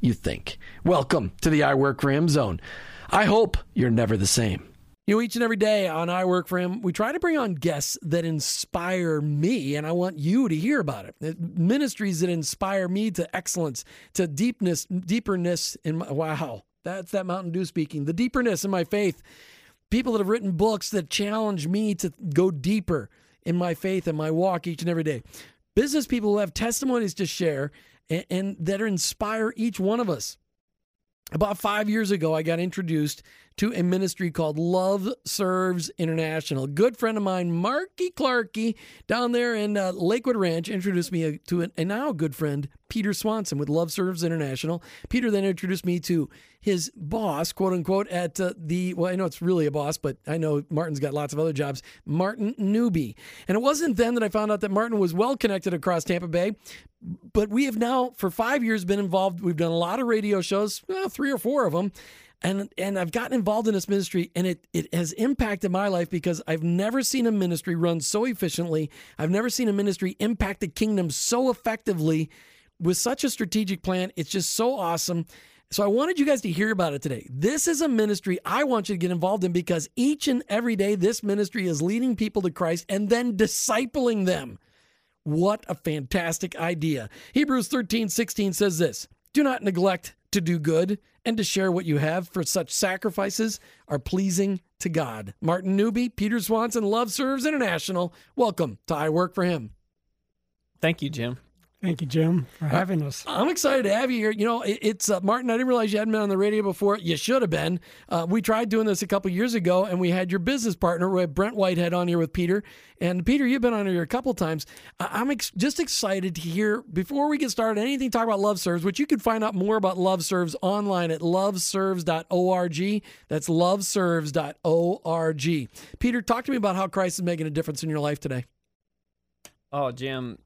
you think. Welcome to the I Work for Him zone. I hope you're never the same. You know, each and every day on I Work for Him, we try to bring on guests that inspire me, and I want you to hear about it. Uh, ministries that inspire me to excellence, to deepness, deeperness in my, wow, that's that Mountain Dew speaking, the deeperness in my faith. People that have written books that challenge me to go deeper in my faith and my walk each and every day. Business people who have testimonies to share and, and that inspire each one of us. About five years ago, I got introduced to a ministry called Love Serves International. A good friend of mine, Marky Clarkey, down there in uh, Lakewood Ranch, introduced me uh, to an, now good friend, Peter Swanson with Love Serves International. Peter then introduced me to his boss, quote unquote, at uh, the, well, I know it's really a boss, but I know Martin's got lots of other jobs, Martin Newby. And it wasn't then that I found out that Martin was well connected across Tampa Bay, but we have now, for five years, been involved. We've done a lot of radio shows, well, three or four of them and and I've gotten involved in this ministry and it it has impacted my life because I've never seen a ministry run so efficiently. I've never seen a ministry impact the kingdom so effectively with such a strategic plan. It's just so awesome. So I wanted you guys to hear about it today. This is a ministry I want you to get involved in because each and every day this ministry is leading people to Christ and then discipling them. What a fantastic idea. Hebrews 13, 16 says this Do not neglect to do good and to share what you have, for such sacrifices are pleasing to God. Martin Newby, Peter Swanson, Love Serves International. Welcome to I Work for Him. Thank you, Jim. Thank you, Jim, for having us. I'm excited to have you here. You know, it's uh, Martin. I didn't realize you hadn't been on the radio before. You should have been. Uh, we tried doing this a couple years ago, and we had your business partner, we had Brent Whitehead, on here with Peter. And Peter, you've been on here a couple times. I'm ex- just excited to hear before we get started anything talk about Love Serves, which you can find out more about Love Serves online at loveserves.org. That's loveserves.org. Peter, talk to me about how Christ is making a difference in your life today. Oh, Jim,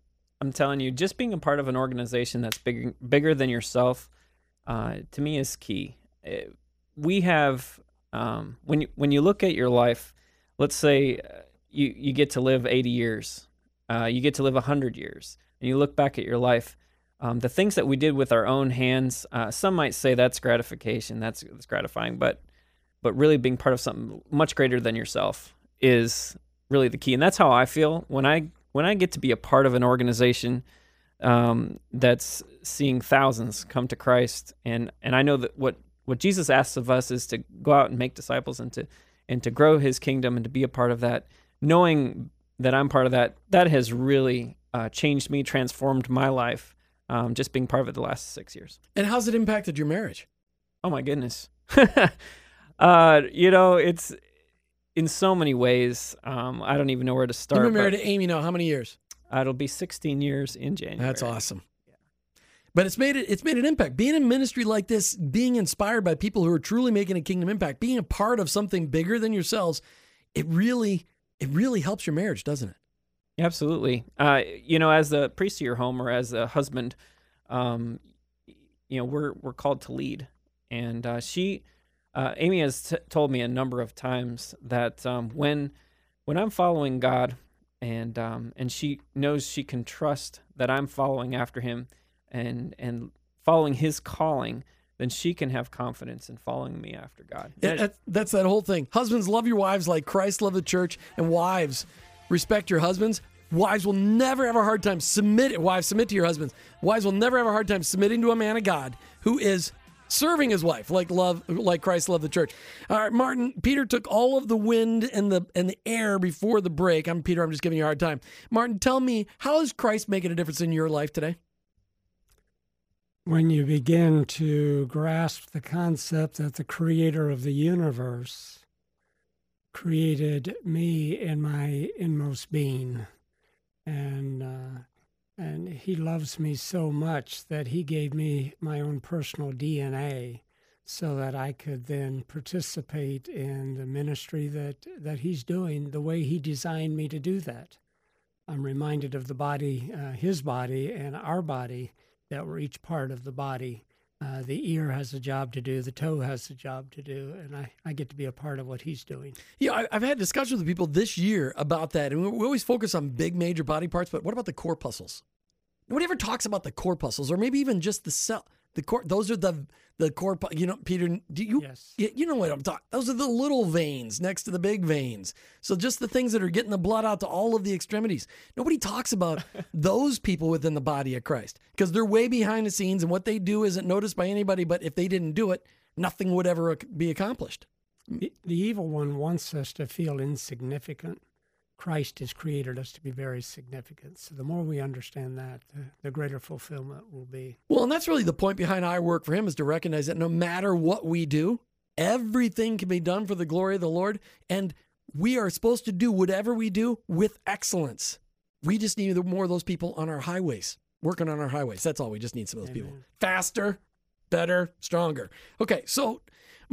I'm telling you, just being a part of an organization that's bigger bigger than yourself, uh, to me is key. It, uh, we have um, when you when you look at your life, let's say uh, you you get to live 80 years, uh, you get to live 100 years, and you look back at your life. Um, the things that we did with our own hands, uh, some might say that's gratification, that's, that's gratifying, but but really being part of something much greater than yourself is really the key, and that's how I feel when I when I get to be a part of an organization um, that's seeing thousands come to Christ, and and I know that what what Jesus asks of us is to go out and make disciples and to and to grow His kingdom and to be a part of that. Knowing that I'm part of that, that has really uh, changed me, transformed my life. Um, just being part of it the last six years. And how's it impacted your marriage? Oh my goodness. uh, you know, it's in so many ways. Um, I don't even know where to start. You've been married to Amy now. How many years? Uh, it'll be 16 years in January. That's awesome. But it's made it it's made an impact. Being in ministry like this, being inspired by people who are truly making a kingdom impact, being a part of something bigger than yourselves, it really it really helps your marriage, doesn't it? Absolutely. Uh, you know, as a priest of your home or as a husband, um, you know, we're we're called to lead, and uh, she, uh, Amy has t- told me a number of times that um, when when I'm following God, and um, and she knows she can trust that I'm following after Him, and and following His calling, then she can have confidence in following me after God. Yeah, that's that whole thing. Husbands love your wives like Christ loved the church, and wives respect your husbands. Wives will never have a hard time submit. Wives submit to your husbands. Wives will never have a hard time submitting to a man of God who is serving his wife like love like Christ loved the church. All right, Martin. Peter took all of the wind and the and the air before the break. I'm Peter. I'm just giving you a hard time. Martin, tell me how is Christ making a difference in your life today? When you begin to grasp the concept that the creator of the universe created me in my inmost being and uh, and he loves me so much that he gave me my own personal DNA so that I could then participate in the ministry that that he's doing the way he designed me to do that. I'm reminded of the body, uh, his body, and our body that we're each part of the body. Uh, the ear has a job to do, the toe has a job to do, and I, I get to be a part of what he's doing. Yeah, I, have had discussions with people this year about that, and we always focus on big major body parts, but what about the corpuscles? Nobody ever talks about the corpuscles, or maybe even just the cell. The core; those are the the core. You know, Peter, do you? Yes. You, know what I'm talking. Those are the little veins next to the big veins. So just the things that are getting the blood out to all of the extremities. Nobody talks about those people within the body of Christ because they're way behind the scenes, and what they do isn't noticed by anybody. But if they didn't do it, nothing would ever be accomplished. The, the evil one wants us to feel insignificant. Christ has created us to be very significant. So the more we understand that, the, the, greater fulfillment will be. Well, and that's really the point behind our work for him is to recognize that no matter what we do, everything can be done for the glory of the Lord, and we are supposed to do whatever we do with excellence. We just need more of those people on our highways, working on our highways. That's all. We just need some of those Amen. people. Faster, better, stronger. Okay, so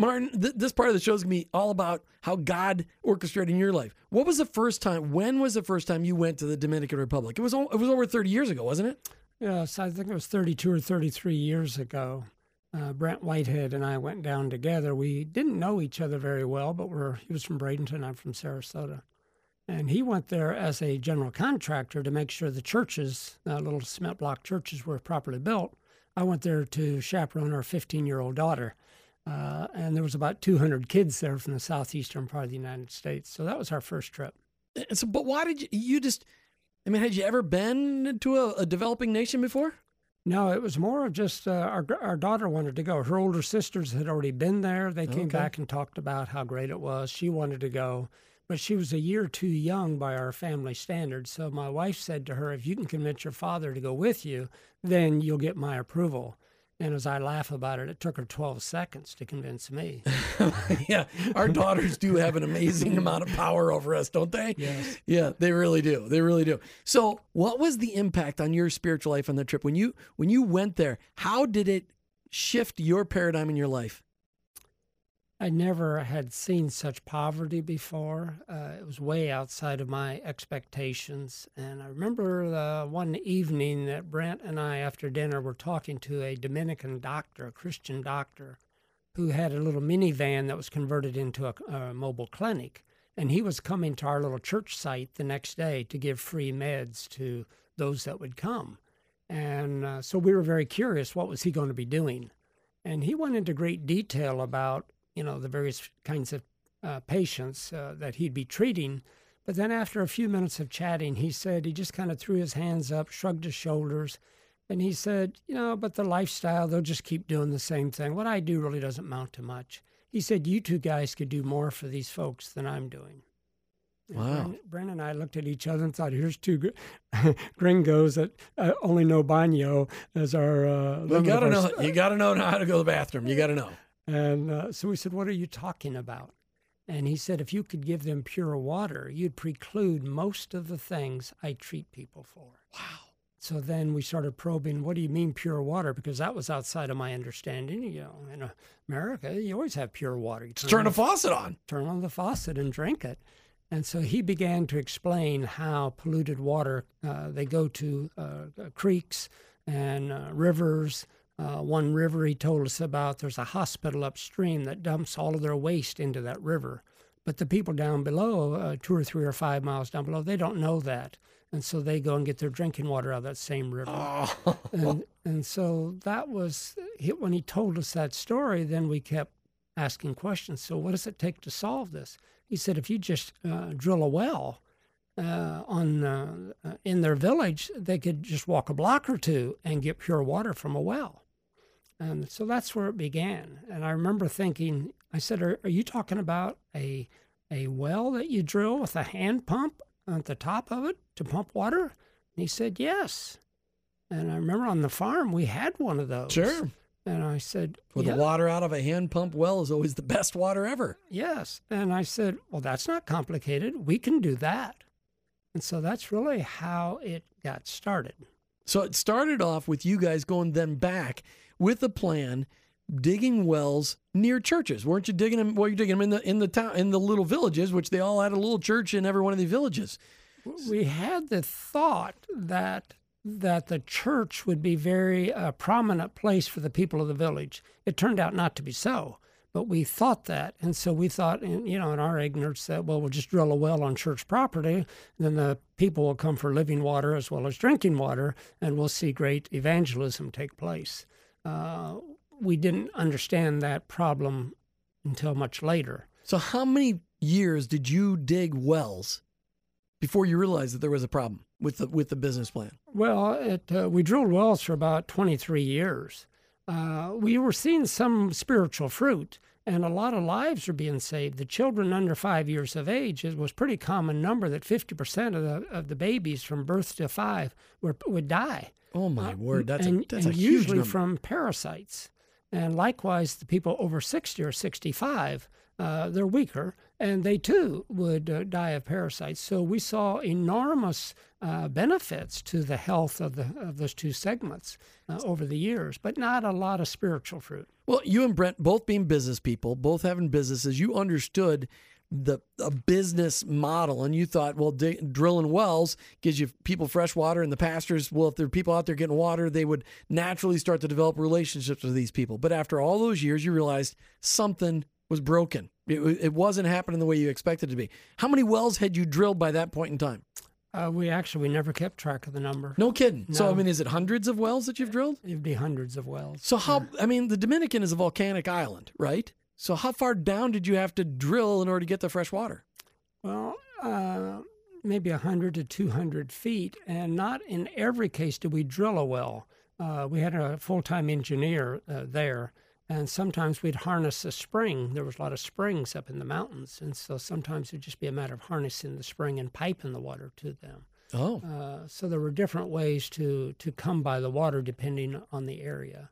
Martin, th- this part of the show is going to be all about how God orchestrated in your life. What was the first time? When was the first time you went to the Dominican Republic? It was it was over 30 years ago, wasn't it? Yes, I think it was 32 or 33 years ago. Uh, Brent Whitehead and I went down together. We didn't know each other very well, but we're he was from Bradenton, I'm from Sarasota. And he went there as a general contractor to make sure the churches, uh, little cement block churches, were properly built. I went there to chaperone our 15 year old daughter. Uh, and there was about 200 kids there from the southeastern part of the United States. So that was our first trip. So, but why did you, you just? I mean, had you ever been to a, a developing nation before? No, it was more of just uh, our our daughter wanted to go. Her older sisters had already been there. They came okay. back and talked about how great it was. She wanted to go, but she was a year too young by our family standards. So my wife said to her, "If you can convince your father to go with you, then you'll get my approval." And as I laugh about it, it took her 12 seconds to convince me. yeah, our daughters do have an amazing amount of power over us, don't they? Yes. Yeah, they really do. They really do. So, what was the impact on your spiritual life on the trip when you when you went there? How did it shift your paradigm in your life? I never had seen such poverty before. Uh, it was way outside of my expectations. And I remember uh, one evening that Brent and I, after dinner, were talking to a Dominican doctor, a Christian doctor, who had a little minivan that was converted into a, a mobile clinic. And he was coming to our little church site the next day to give free meds to those that would come. And uh, so we were very curious what was he going to be doing. And he went into great detail about you know, the various kinds of uh, patients uh, that he'd be treating. But then after a few minutes of chatting, he said he just kind of threw his hands up, shrugged his shoulders, and he said, You know, but the lifestyle, they'll just keep doing the same thing. What I do really doesn't amount to much. He said, You two guys could do more for these folks than I'm doing. Wow. Bren, Bren and I looked at each other and thought, here's two gr- gringos that uh, only know baño as our. Uh, You gotta know. You gotta know how to go to the bathroom. You gotta know. And uh, so we said, What are you talking about? And he said, If you could give them pure water, you'd preclude most of the things I treat people for. Wow. So then we started probing, What do you mean pure water? Because that was outside of my understanding. You know, in America, you always have pure water. You Just turn a the- faucet on. turn on the faucet and drink it. And so he began to explain how polluted water, uh, they go to uh, creeks and uh, rivers. Uh, one river he told us about, there's a hospital upstream that dumps all of their waste into that river. But the people down below, uh, two or three or five miles down below, they don't know that. And so they go and get their drinking water out of that same river Oh. and and so that was he- when he told us that story. Then we kept asking questions. So what does it take to solve this? He said, if you just uh, drill a well uh, on uh, in their village, they could just walk a block or two and get pure water from a well. And so that's where it began. And I remember thinking, I said, "Are, are you talking about a a well that you drill with a hand pump at the top of it to pump water?" And he said, "Yes." And I remember on the farm we had one of those. Sure. And I said, Well, "Yeah, the water out of a hand pump well is always the best water ever. Yes. And I said, Well, that's not complicated. We can do that. And so that's really how it got started. So it started off with you guys going then back with a plan, digging wells near churches. Weren't you digging them? Well, you're digging them in the in the town in the little villages, which they all had a little church in every one of the villages. We had the thought that that the church would be very uh, prominent place for the people of the village. It turned out not to be so, but we thought that, and so we thought, in, you know, in our ignorance, that well, we'll just drill a well on church property, and then the people will come for living water as well as drinking water, and we'll see great evangelism take place. Uh, we didn't understand that problem until much later. So how many years did you dig wells before you realized that there was a problem with the with the business plan? Well, it, uh, we drilled wells for about 23 years. Uh, we were seeing some spiritual fruit, and a lot of lives are being saved. The children under five years of age it was pretty common number that 50% of the of the babies from birth to five were, would die. Oh my uh, word, that's and, a that's and a usually from parasites. And likewise, the people over 60 or 65, uh, they're weaker, and they too would uh, die of parasites. So we saw enormous uh, benefits to the health of the of those two segments uh, over the years, but not a lot of spiritual fruit. Well, you and Brent both being business people, both having businesses, you understood the a business model, and you thought, well, drilling wells gives you people fresh water, and the pastors, well, if there are people out there getting water, they would naturally start to develop relationships with these people. But after all those years, you realized something was broken. It, it wasn't happening the way you expected it to be. How many wells had you drilled by that point in time? Uh, we actually we never kept track of the number. No kidding. So, I mean, is it hundreds of wells that you've drilled? It'd be hundreds of wells. So how? I mean, the Dominican is a volcanic island, right? So how far down did you have to drill in order to get the fresh water? Well, uh, maybe 100 to 200 feet, and not in every case did we drill a well. Uh, we had a full time engineer uh, there, and sometimes we'd harness a spring. There was a lot of springs up in the mountains, and so sometimes it'd just be a matter of harnessing the spring and piping the water to them. Oh, Uh, so there were different ways to, to come by the water depending on the area.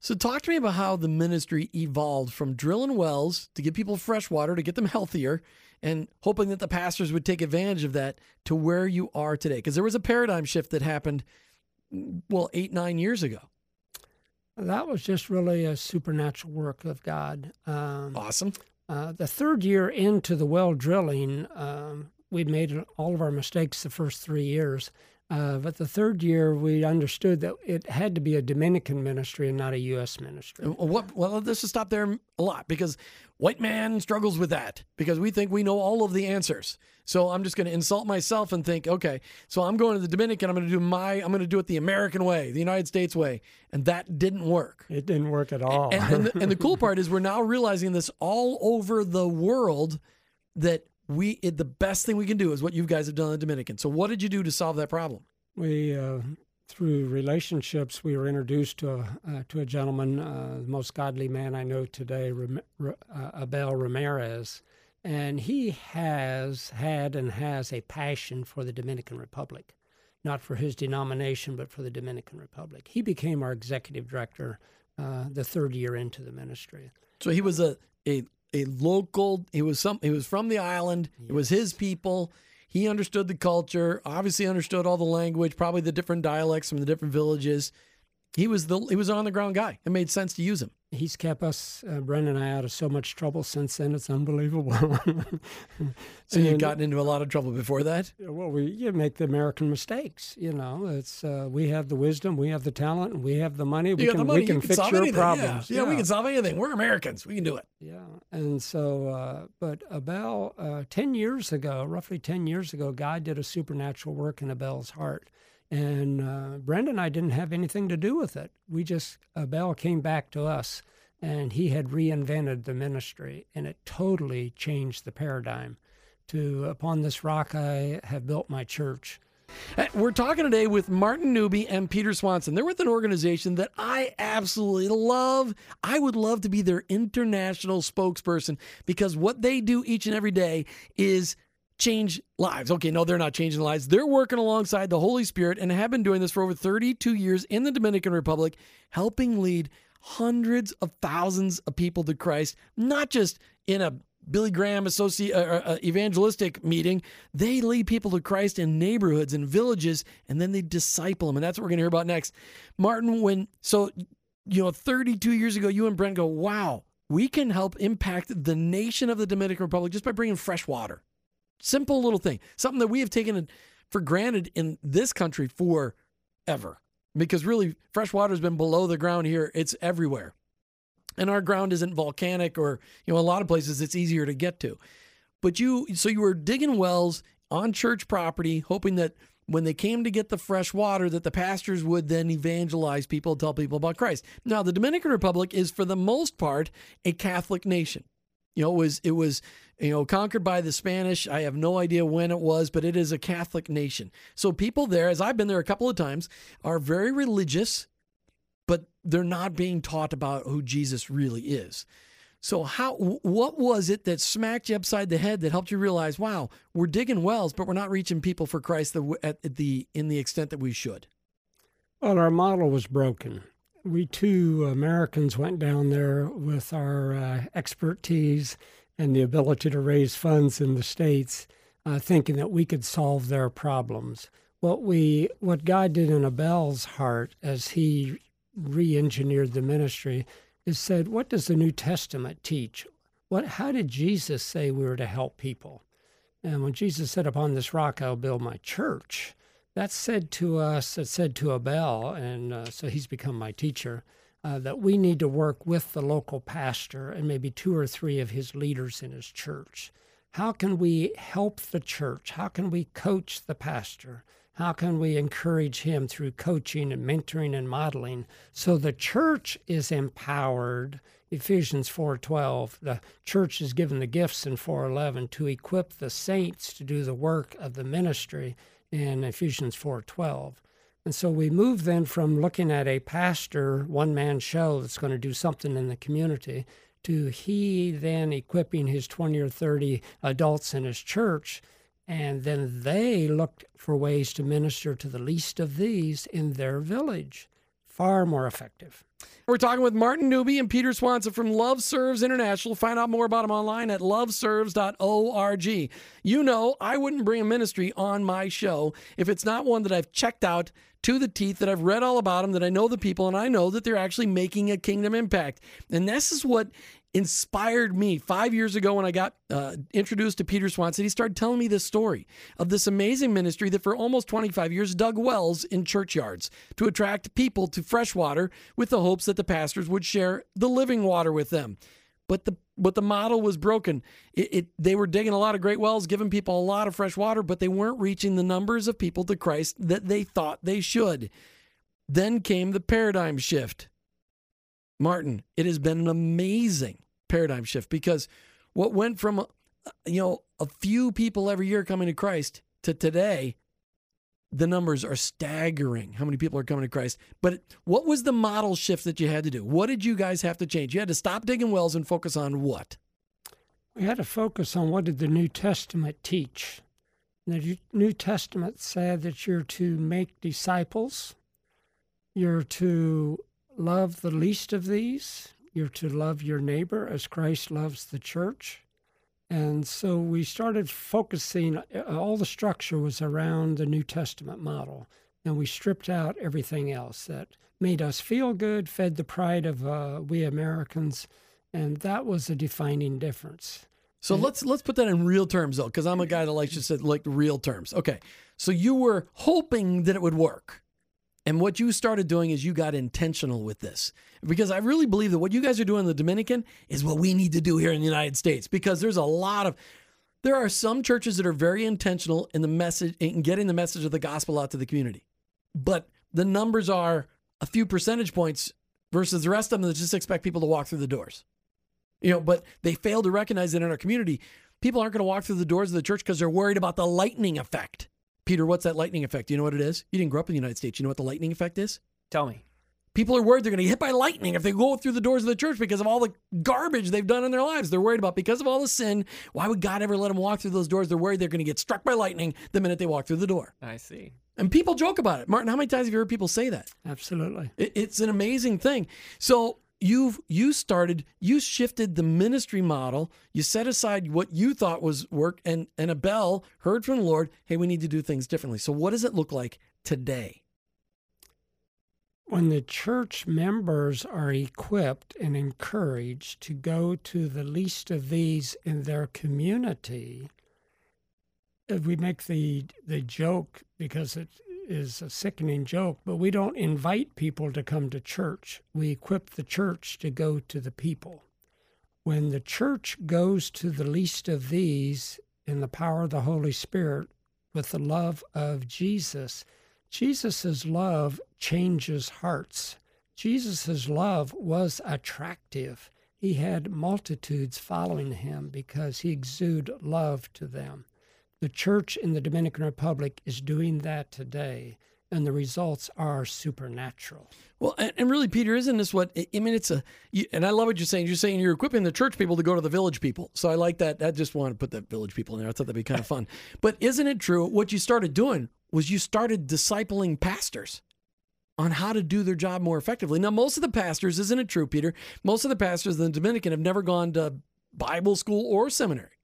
so talk to me about how the ministry evolved from drilling wells to get people fresh water to get them healthier, and hoping that the pastors would take advantage of that to where you are today. Because there was a paradigm shift that happened, well, eight nine years ago. That was just really a supernatural work of God. Um, Awesome. Uh, the third year into the well drilling, um, we made all of our mistakes the first three years. Uh, but the third year, we understood that it had to be a Dominican ministry and not a U.S. ministry. What? Well, let's just stop there a lot because white man struggles with that because we think we know all of the answers. So I'm just going to insult myself and think, okay, so I'm going to the Dominican. I'm going to do my, I'm going to do it the American way, the United States way, and that didn't work. It didn't work at all. And, and, the, and the cool part is we're now realizing this all over the world that we it, the best thing we can do is what you guys have done in the Dominican. So what did you do to solve that problem? We uh, through relationships, we were introduced to a, uh, to a gentleman, uh, the most godly man I know today, Ram- uh, Abel Ramirez, and he has had and has a passion for the Dominican Republic, not for his denomination, but for the Dominican Republic. He became our executive director uh, the third year into the ministry. So he was a a, a local. He was some. He was from the island. Yes. It was his people. He understood the culture. Obviously, understood all the language. Probably the different dialects from the different villages he was the he was an on the ground guy. It made sense to use him. He's kept us, uh, Brendan and I, out of so much trouble since then. It's unbelievable. so you've gotten into a lot of trouble before that. Well, we you make the American mistakes. You know, it's uh, we have the wisdom, we have the talent, and we have the money. We you can money, we can, you can fix your anything. problems. Yeah. Yeah, yeah. we can solve anything. We're Americans. We can do it. Yeah, and so, uh, but Abel, uh, ten years ago, roughly ten years ago, God did a supernatural work in Abel's heart and uh, Brenda and I didn't have anything to do with it. We just, Abel came back to us and he had reinvented the ministry and it totally changed the paradigm. To, upon this rock, I have built my church. Uh, we're talking today with Martin Newby and Peter Swanson. They're with an organization that I absolutely love. I would love to be their international spokesperson because what they do each and every day is change lives. Okay, no, they're not changing lives. They're working alongside the Holy Spirit and have been doing this for over 32 years in the Dominican Republic, helping lead hundreds of thousands of people to Christ, not just in a Billy Graham associate uh, uh, uh, evangelistic meeting. They lead people to Christ in neighborhoods and villages, and then they disciple them, and that's what we're going to hear about next. Martin, when so you know, 32 years ago, you and Brent go, wow, we can help impact the nation of the Dominican Republic just by bringing fresh water. Simple little thing, something that we have taken for granted in this country forever. Because really, fresh water has been below the ground here. It's everywhere. And our ground isn't volcanic or, you know, a lot of places it's easier to get to. But you, so you were digging wells on church property, hoping that when they came to get the fresh water, that the pastors would then evangelize people, tell people about Christ. Now, the Dominican Republic is, for the most part, a Catholic nation. You know, it was it was you know conquered by the Spanish. I have no idea when it was, but it is a Catholic nation. So people there, as I've been there a couple of times, are very religious, but they're not being taught about who Jesus really is. So how what was it that smacked you upside the head that helped you realize, wow, we're digging wells, but we're not reaching people for Christ the, at the in the extent that we should? Well, our model was broken we two Americans went down there with our uh, expertise and the ability to raise funds in the states, uh, thinking that we could solve their problems. What we, what God did in Abel's heart as he re-engineered the ministry, is said, "What does the New Testament teach? What, how did Jesus say we were to help people?" And when Jesus said, "Upon this rock I'll build my church," That said to us, it said to Abel, and uh, so he's become my teacher, uh, that we need to work with the local pastor and maybe two or three of his leaders in his church. How can we help the church? How can we coach the pastor? How can we encourage him through coaching and mentoring and modeling so the church is empowered? Ephesians 4:12, the church is given the gifts in 4:11 to equip the saints to do the work of the ministry in Ephesians 4:12. And so we move then from looking at a pastor one man show that's going to do something in the community to he then equipping his 20 or 30 adults in his church and then they look for ways to minister to the least of these in their village. Far more effective. We're talking with Martin Newby and Peter Swanson from Love Serves International. Find out more about them online at loveserves.org. You know, I wouldn't bring a ministry on my show if it's not one that I've checked out to the teeth, that I've read all about them, that I know the people, and I know that they're actually making a kingdom impact. And this is what inspired me five years ago when I got uh, introduced to Peter Swanson. He started telling me this story of this amazing ministry that for almost 25 years dug wells in churchyards to attract people to fresh water with the hopes that the pastors would share the living water with them. But the but the model was broken. It, it, they were digging a lot of great wells, giving people a lot of fresh water, but they weren't reaching the numbers of people to Christ that they thought they should. Then came the paradigm shift. Martin, it has been an amazing paradigm shift because what went from, uh, you know, a few people every year coming to Christ to today, the numbers are staggering how many people are coming to Christ. But what was the model shift that you had to do? What did you guys have to change? You had to stop digging wells and focus on what? We had to focus on what did the New Testament teach. The New Testament said that you're to make disciples, you're to love the least of these, you're to love your neighbor as Christ loves the church. And so we started focusing, uh, all the structure was around the New Testament model. And we stripped out everything else that made us feel good, fed the pride of uh, we Americans. And that was a defining difference. So let's let's put that in real terms though, because I'm a guy that likes to say like real terms. Okay, so you were hoping that it would work, and what you started doing is you got intentional with this, because I really believe that what you guys are doing in the Dominican is what we need to do here in the United States, because there's a lot of there are some churches that are very intentional in the message in getting the message of the gospel out to the community, but the numbers are a few percentage points versus the rest of them that just expect people to walk through the doors. You know, but they fail to recognize that in our community, people aren't going to walk through the doors of the church because they're worried about the lightning effect. Peter, what's that lightning effect? Do you know what it is? You didn't grow up in the United States. You know what the lightning effect is? Tell me. People are worried they're going to get hit by lightning if they go through the doors of the church because of all the garbage they've done in their lives. They're worried about because of all the sin. Why would God ever let them walk through those doors? They're worried they're going to get struck by lightning the minute they walk through the door. I see. And people joke about it. Martin, how many times have you heard people say that? Absolutely. It's an amazing thing. So you've you started you shifted the ministry model. You set aside what you thought was work and and Abel heard from the lord hey we need to do things differently. So what does it look like today? When the church members are equipped and encouraged to go to the least of these in their community if we make the the joke because it is a sickening joke, but we don't invite people to come to church. We equip the church to go to the people. When the church goes to the least of these in the power of the Holy Spirit with the love of Jesus, Jesus' love changes hearts. Jesus' love was attractive. He had multitudes following him because he exuded love to them. The church in the Dominican Republic is doing that today, and the results are supernatural. Well, and, and really, Peter, isn't this what I mean? It's a, you, and I love what you're saying. You're saying you're equipping the church people to go to the village people. So I like that. I just want to put that village people in there. I thought that'd be kind of fun. but isn't it true? What you started doing was you started discipling pastors on how to do their job more effectively. Now, most of the pastors, isn't it true, Peter? Most of the pastors in the Dominican have never gone to Bible school or seminary.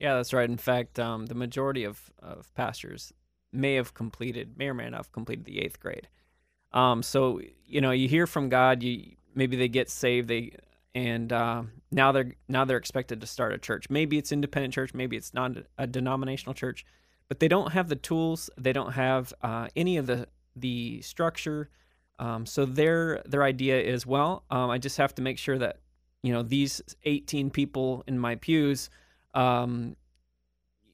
Yeah, that's right. In fact, um, the majority of, of pastors may have completed, may or may not have completed the eighth grade. Um, so you know, you hear from God. You maybe they get saved. They and uh, now they're now they're expected to start a church. Maybe it's independent church. Maybe it's not a denominational church, but they don't have the tools. They don't have uh, any of the the structure. Um, so their their idea is well, um, I just have to make sure that you know these 18 people in my pews um,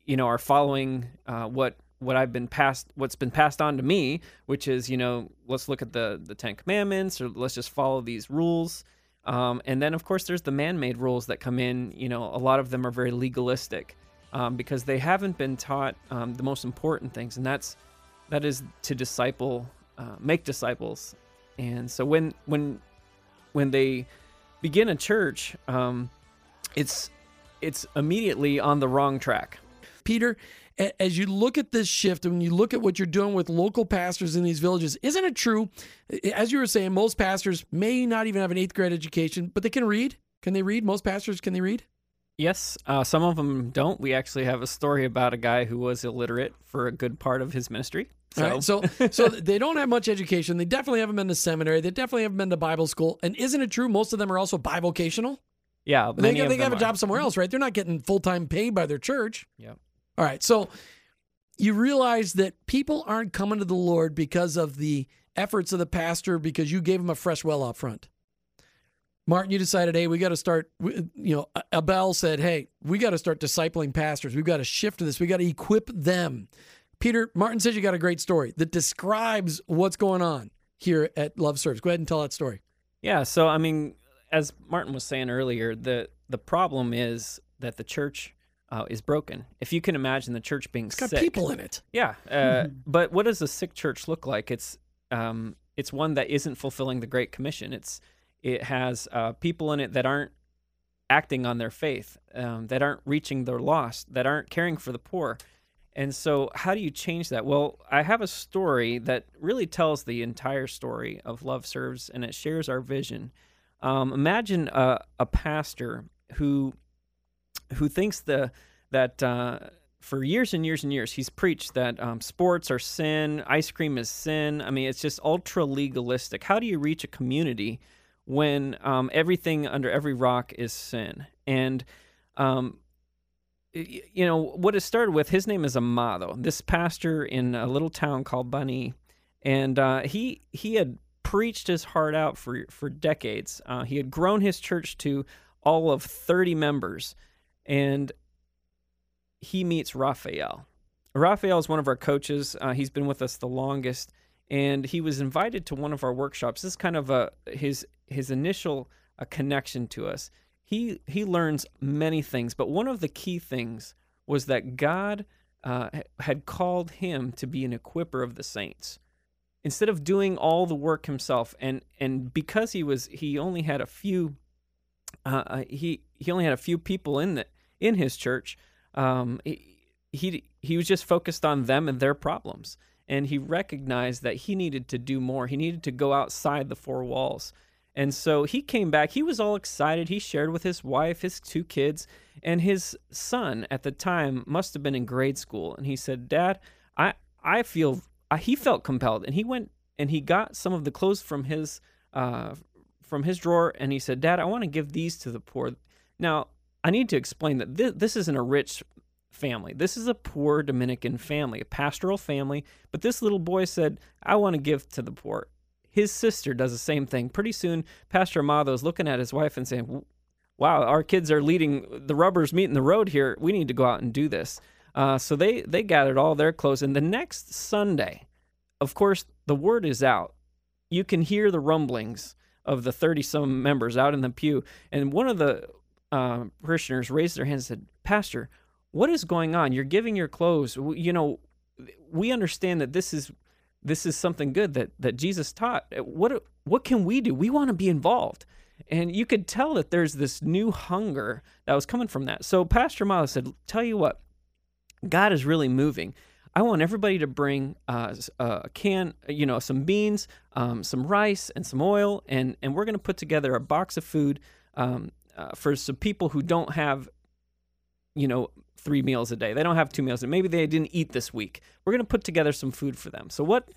you know, are following uh, what what I've been passed, what's been passed on to me, which is, you know, let's look at the the Ten Commandments, or let's just follow these rules. Um, and then, of course, there's the man-made rules that come in. You know, a lot of them are very legalistic um, because they haven't been taught um, the most important things, and that's that is to disciple, uh, make disciples. And so when when when they begin a church, um, it's it's immediately on the wrong track. Peter, as you look at this shift and when you look at what you're doing with local pastors in these villages, isn't it true? As you were saying, most pastors may not even have an eighth grade education, but they can read. Can they read? Most pastors can they read? Yes, uh, some of them don't. We actually have a story about a guy who was illiterate for a good part of his ministry. So, right, so, so they don't have much education. They definitely haven't been to seminary. They definitely haven't been to Bible school. And isn't it true? Most of them are also bivocational. Yeah, they, they have a job somewhere else, right? They're not getting full time paid by their church. Yeah. All right. So you realize that people aren't coming to the Lord because of the efforts of the pastor because you gave them a fresh well up front. Martin, you decided, hey, we got to start. You know, Abel said, hey, we got to start discipling pastors. We've got to shift to this. We got to equip them. Peter, Martin says you got a great story that describes what's going on here at Love Serves. Go ahead and tell that story. Yeah. So, I mean, as Martin was saying earlier, the the problem is that the church uh, is broken. If you can imagine the church being It's got sick, people in it. yeah. Uh, But what does a sick church look like? It's um, it's one that isn't fulfilling the Great Commission. It's it has uh, people in it that aren't acting on their faith, um, that aren't reaching the lost, that aren't caring for the poor. And so, how do you change that? Well, I have a story that really tells the entire story of Love Serves, and it shares our vision. Um, imagine a, a pastor who who thinks the that uh, for years and years and years he's preached that um, sports are sin, ice cream is sin. I mean, it's just ultra legalistic. How do you reach a community when um, everything under every rock is sin? And um, you know what it started with. His name is Amado. This pastor in a little town called Baní, and uh, he he had preached his heart out for for decades. Uh, he had grown his church to all of thirty members, and he meets Raphael. Raphael is one of our coaches. Uh, he's been with us the longest, and he was invited to one of our workshops. This is kind of a his his initial uh, connection to us. He he learns many things, but one of the key things was that God uh, had called him to be an equiper of the saints instead of doing all the work himself. And and because he was he only had a few uh, uh, he he only had a few people in the in his church. Um, he, he he was just focused on them and their problems, and he recognized that he needed to do more. He needed to go outside the four walls. And so he came back. He was all excited. He shared with his wife, his two kids, and his son at the time must have been in grade school. And he said, "Dad, I I feel." I, he felt compelled, and he went and he got some of the clothes from his uh, from his drawer, and he said, "Dad, I want to give these to the poor." Now, I need to explain that this, this isn't a rich family. This is a poor Dominican family, a pastoral family. But this little boy said, I want to give to the poor. His sister does the same thing. Pretty soon, Pastor Amado is looking at his wife and saying, Wow, our kids are leading the rubbers meeting the road here. We need to go out and do this. Uh, so they, they gathered all their clothes. And the next Sunday, of course, the word is out. You can hear the rumblings of the 30 some members out in the pew. And one of the uh, parishioners raised their hand and said, Pastor, what is going on? You're giving your clothes. You know, we understand that this is this is something good that that Jesus taught. What what can we do? We want to be involved. And you could tell that there's this new hunger that was coming from that. So Pastor Miles said, "Tell you what, God is really moving. I want everybody to bring uh, a can, you know, some beans, um, some rice, and some oil, and and we're going to put together a box of food um, uh, for some people who don't have, you know, three meals a day. They don't have two meals. and Maybe they didn't eat this week. We're going to put together some food for them. So what?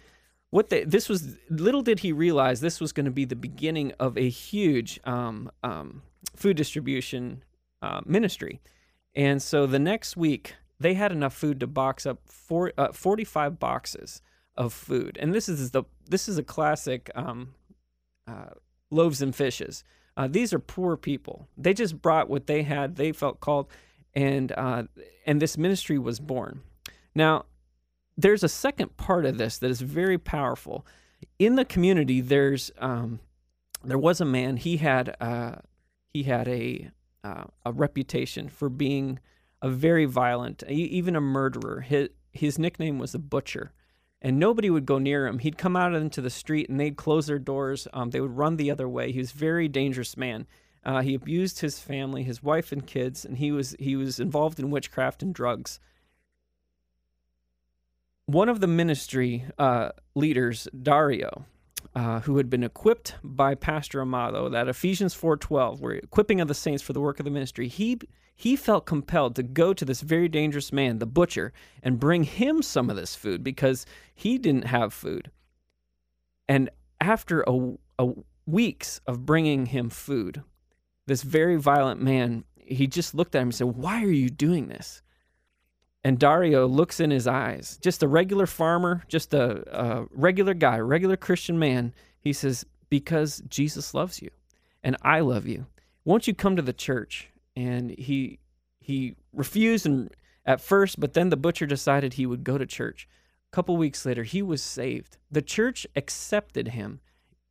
What this was little did he realize this was going to be the beginning of a huge um, um, food distribution uh, ministry, and so the next week they had enough food to box up four, uh, 45 boxes of food. And this is the this is a classic um, uh, loaves and fishes. Uh, these are poor people. They just brought what they had. They felt called, and uh, and this ministry was born. Now, there's a second part of this that is very powerful. In the community, there's um, there was a man. He had uh, he had a uh, a reputation for being a very violent, even a murderer. His his nickname was the Butcher, and nobody would go near him. He'd come out into the street and they'd close their doors. Um, they would run the other way. He was a very dangerous man. Uh, he abused his family, his wife and kids, and he was he was involved in witchcraft and drugs. One of the ministry uh, leaders, Dario, uh, who had been equipped by Pastor Amado, that Ephesians four twelve, where equipping of the saints for the work of the ministry, he he felt compelled to go to this very dangerous man, the butcher, and bring him some of this food because he didn't have food. And after a, a weeks of bringing him food, this very violent man, he just looked at him and said, "Why are you doing this?" And Dario looks in his eyes, just a regular farmer, just a, a regular guy, regular Christian man. He says, Because Jesus loves you and I love you. Won't you come to the church? And he he refused and at first, but then the butcher decided he would go to church. A couple weeks later, he was saved. The church accepted him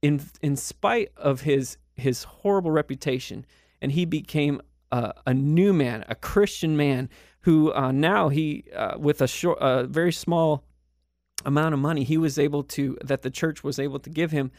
in in spite of his his horrible reputation, and he became a, a new man, a Christian man, who uh, now he, uh, with a short, uh, very small amount of money, he was able to that the church was able to give him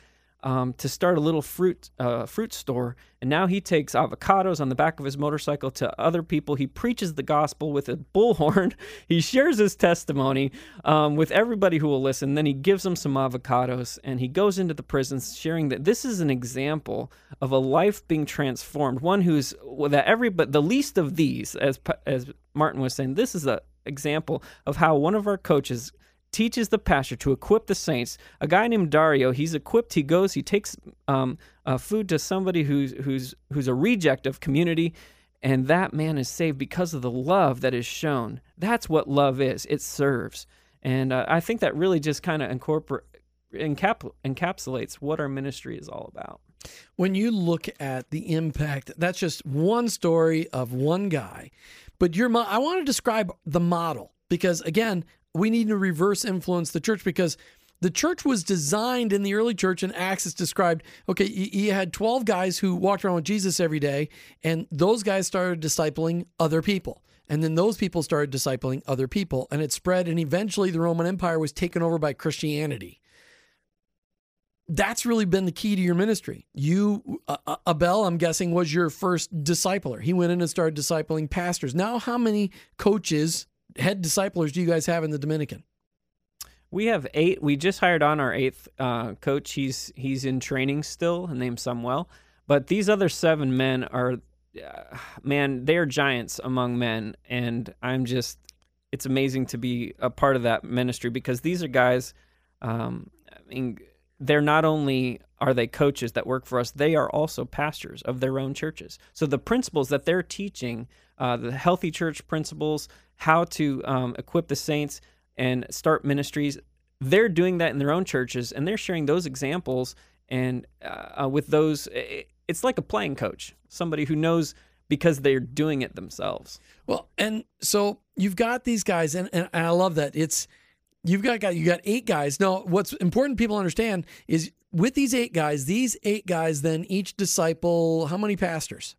um, to start a little fruit uh, fruit store, and now he takes avocados on the back of his motorcycle to other people. He preaches the gospel with a bullhorn. he shares his testimony um, with everybody who will listen. Then he gives them some avocados, and he goes into the prisons, sharing that this is an example of a life being transformed. One who's that every but the least of these, as as Martin was saying, this is a example of how one of our coaches teaches the pastor to equip the saints. A guy named Dario, he's equipped. He goes, he takes um, uh, food to somebody who's who's who's a reject of community, and that man is saved because of the love that is shown. That's what love is. It serves, and uh, I think that really just kind of incorporate encap- encapsulates what our ministry is all about. When you look at the impact, that's just one story of one guy. But your, mo- I want to describe the model because again, we need to reverse influence the church because the church was designed in the early church and acts is described okay you had 12 guys who walked around with jesus every day and those guys started discipling other people. And then those people started discipling other people and it spread and eventually the roman empire was taken over by christianity. That's really been the key to your ministry. You uh, uh abel i'm guessing was your first discipler. He went in and started discipling pastors. Now how many coaches head disciplers do you guys have in the Dominican? We have eight. We just hired on our eighth uh, coach. He's he's in training still, named Samuel. But these other seven men are, uh, man, they are giants among men, and I'm just, it's amazing to be a part of that ministry because these are guys. Um, I mean, they're not only are they coaches that work for us, they are also pastors of their own churches. So the principles that they're teaching, uh, the healthy church principles, how to um, equip the saints and start ministries. They're doing that in their own churches, and they're sharing those examples. And uh, with those, it's like a playing coach, somebody who knows because they're doing it themselves. Well, and so you've got these guys, and, and I love that it's you've got you got eight guys. Now, what's important people understand is with these eight guys, these eight guys then each disciple how many pastors?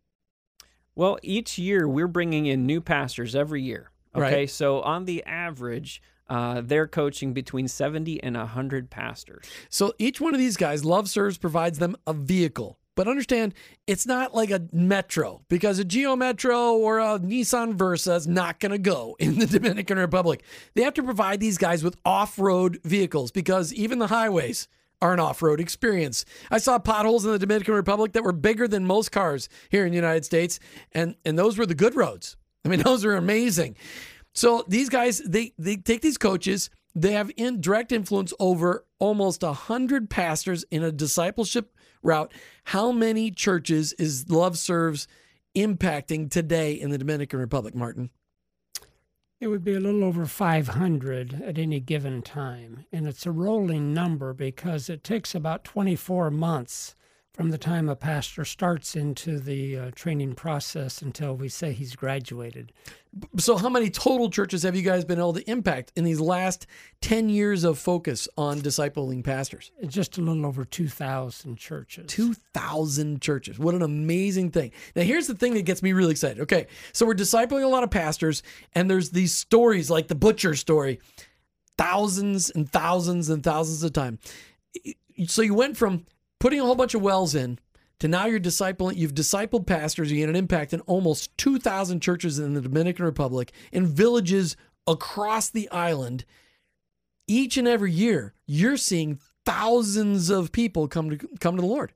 Well, each year we're bringing in new pastors every year. Okay, right. so on the average, uh, they're coaching between 70 and 100 pastors. So each one of these guys, Love Serves provides them a vehicle. But understand, it's not like a Metro because a Geo Metro or a Nissan Versa is not going to go in the Dominican Republic. They have to provide these guys with off road vehicles because even the highways are an off road experience. I saw potholes in the Dominican Republic that were bigger than most cars here in the United States, and, and those were the good roads. I mean, those are amazing. So these guys, they they take these coaches. They have in direct influence over almost a hundred pastors in a discipleship route. How many churches is Love Serves impacting today in the Dominican Republic, Martin? It would be a little over 500 at any given time. And it's a rolling number because it takes about 24 months from the time a pastor starts into the uh, training process until we say he's graduated. So, how many total churches have you guys been able to impact in these last 10 years of focus on discipling pastors? Just a little over 2,000 churches. 2,000 churches. What an amazing thing. Now, here's the thing that gets me really excited. Okay, so we're discipling a lot of pastors, and there's these stories like the butcher story, thousands and thousands and thousands of time. So, you went from putting a whole bunch of wells in to now you're discipling, you've discipled pastors, you had an impact in almost 2,000 churches in the Dominican Republic, in villages across the island. Each and every year, you're seeing thousands of people come to come to the Lord.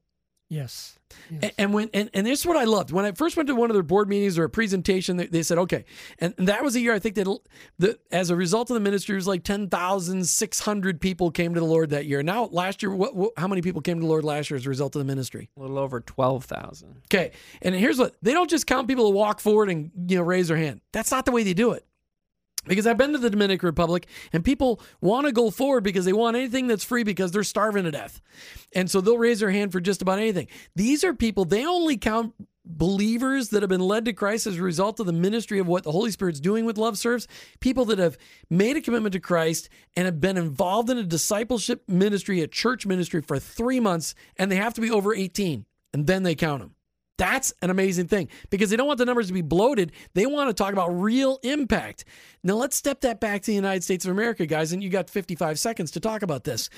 Yes. yes. And, and, when and, and this is what I loved when I first went to one of their board meetings or a presentation. They, they said, okay, and, and, that was a year I think that the as a result of the ministry, it was like ten thousand six hundred people came to the Lord that year. Now last year, what, what, how many people came to the Lord last year as a result of the ministry? A little over twelve thousand. Okay, and here's what they don't just count people to walk forward and you know raise their hand. That's not the way they do it. Because I've been to the Dominican Republic and people want to go forward because they want anything that's free because they're starving to death. And so they'll raise their hand for just about anything. These are people, they only count believers that have been led to Christ as a result of the ministry of what the Holy Spirit's doing with Love Serves, people that have made a commitment to Christ and have been involved in a discipleship ministry, a church ministry for three months, and they have to be over 18, and then they count them. That's an amazing thing because they don't want the numbers to be bloated. They want to talk about real impact. Now, let's step that back to the United States of America, guys, and you got 55 seconds to talk about this.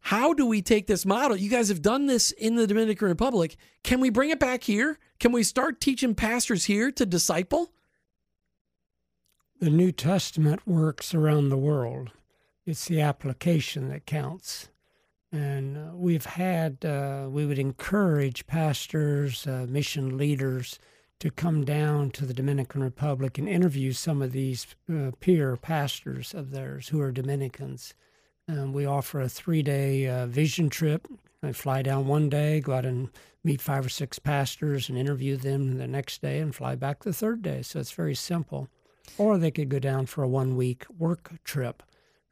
How do we take this model? You guys have done this in the Dominican Republic. Can we bring it back here? Can we start teaching pastors here to disciple? The New Testament works around the world. It's the application that counts. And uh, we've had, uh, we would encourage pastors, uh, mission leaders to come down to the Dominican Republic and interview some of these uh, peer pastors of theirs who are Dominicans. Um, we offer a three day uh, vision trip. I fly down one day, go out and meet five or six pastors and interview them the next day, and fly back the third day. So it's very simple. Or they could go down for a one week work trip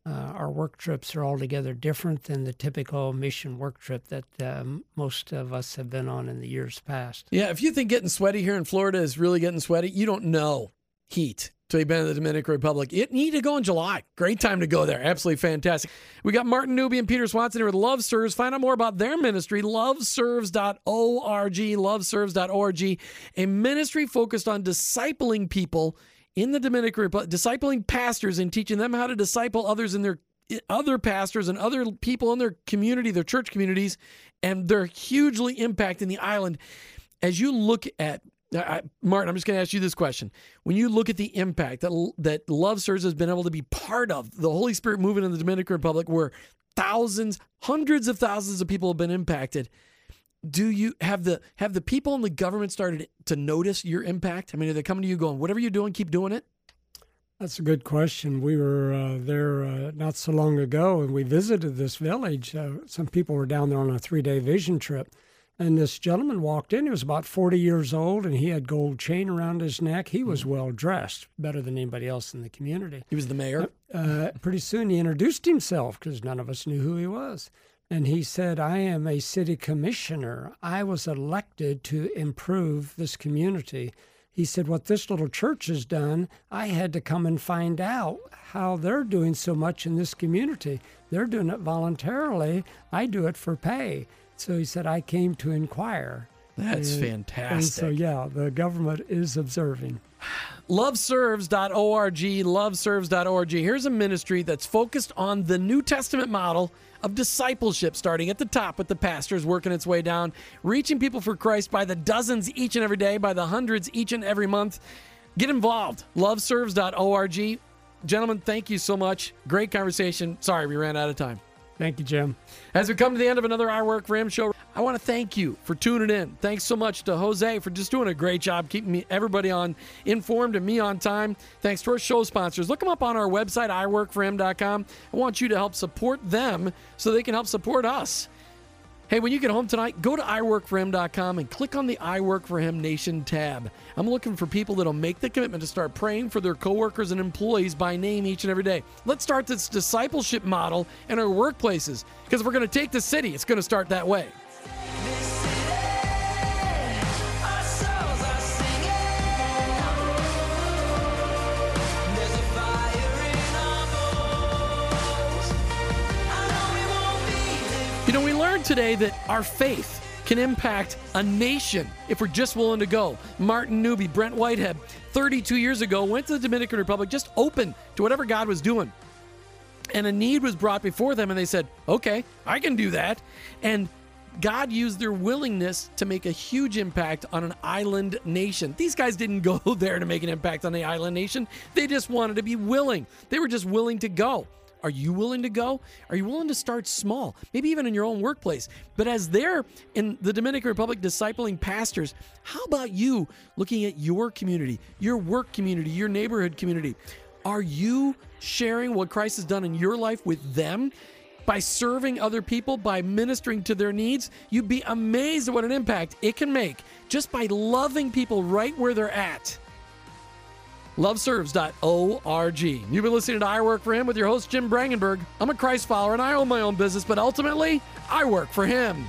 uh, our work trips are altogether different than the typical mission work trip that um, most of us have been on in the years past. Yeah, if you think getting sweaty here in Florida is really getting sweaty, you don't know heat till you've been in the Dominican Republic. You need to go in July. Great time to go there. Absolutely fantastic. We got Martin Newby and Peter Swanson here with Love Serves. Find out more about their ministry, loveserves.org, loveserves.org, a ministry focused on discipling people in the Dominican Republic, discipling pastors and teaching them how to disciple others in their other pastors and other people in their community, their church communities, and they're hugely impacting the island. As you look at I, Martin, I'm just going to ask you this question: When you look at the impact that that Love Serves has been able to be part of, the Holy Spirit movement in the Dominican Republic, where thousands, hundreds of thousands of people have been impacted, do you have the have the people in the government started to notice your impact? I mean, are they coming to you going, "Whatever you're doing, keep doing it"? That's a good question. We were uh, there uh, not so long ago, and we visited this village. Uh, some people were down there on a three-day vision trip, and this gentleman walked in. He was about 40 years old, and he had gold chain around his neck. He was mm. well dressed, better than anybody else in the community. He was the mayor. Uh, uh, pretty soon, he introduced himself because none of us knew who he was. And he said, I am a city commissioner. I was elected to improve this community. He said, What this little church has done, I had to come and find out how they're doing so much in this community. They're doing it voluntarily. I do it for pay. So he said, I came to inquire. That's and, fantastic. And so, yeah, the government is observing. Loveserves.org, loveserves.org. Here's a ministry that's focused on the New Testament model of discipleship, starting at the top with the pastors, working its way down, reaching people for Christ by the dozens each and every day, by the hundreds each and every month. Get involved. Loveserves.org. Gentlemen, thank you so much. Great conversation. Sorry, we ran out of time. Thank you, Jim. As we come to the end of another I Work for Him show, I want to thank you for tuning in. Thanks so much to Jose for just doing a great job keeping me everybody on informed and me on time. Thanks to our show sponsors. Look them up on our website, iworkforhim.com. I want you to help support them so they can help support us. Hey, when you get home tonight, go to iworkforhim.com and click on the I Work for Him Nation tab. I'm looking for people that'll make the commitment to start praying for their coworkers and employees by name each and every day. Let's start this discipleship model in our workplaces because we're going to take the city, it's going to start that way. Know, we learned today that our faith can impact a nation if we're just willing to go. Martin Newby, Brent Whitehead, 32 years ago, went to the Dominican Republic just open to whatever God was doing. And a need was brought before them, and they said, okay, I can do that. And God used their willingness to make a huge impact on an island nation. These guys didn't go there to make an impact on the island nation. They just wanted to be willing. They were just willing to go. Are you willing to go? Are you willing to start small? Maybe even in your own workplace. But as they're in the Dominican Republic discipling pastors, how about you looking at your community, your work community, your neighborhood community? Are you sharing what Christ has done in your life with them? By serving other people, by ministering to their needs, you'd be amazed at what an impact it can make just by loving people right where they're at loveserves.org. You've been listening to I Work for Him with your host, Jim Brangenberg. I'm a Christ follower and I own my own business, but ultimately, I work for Him.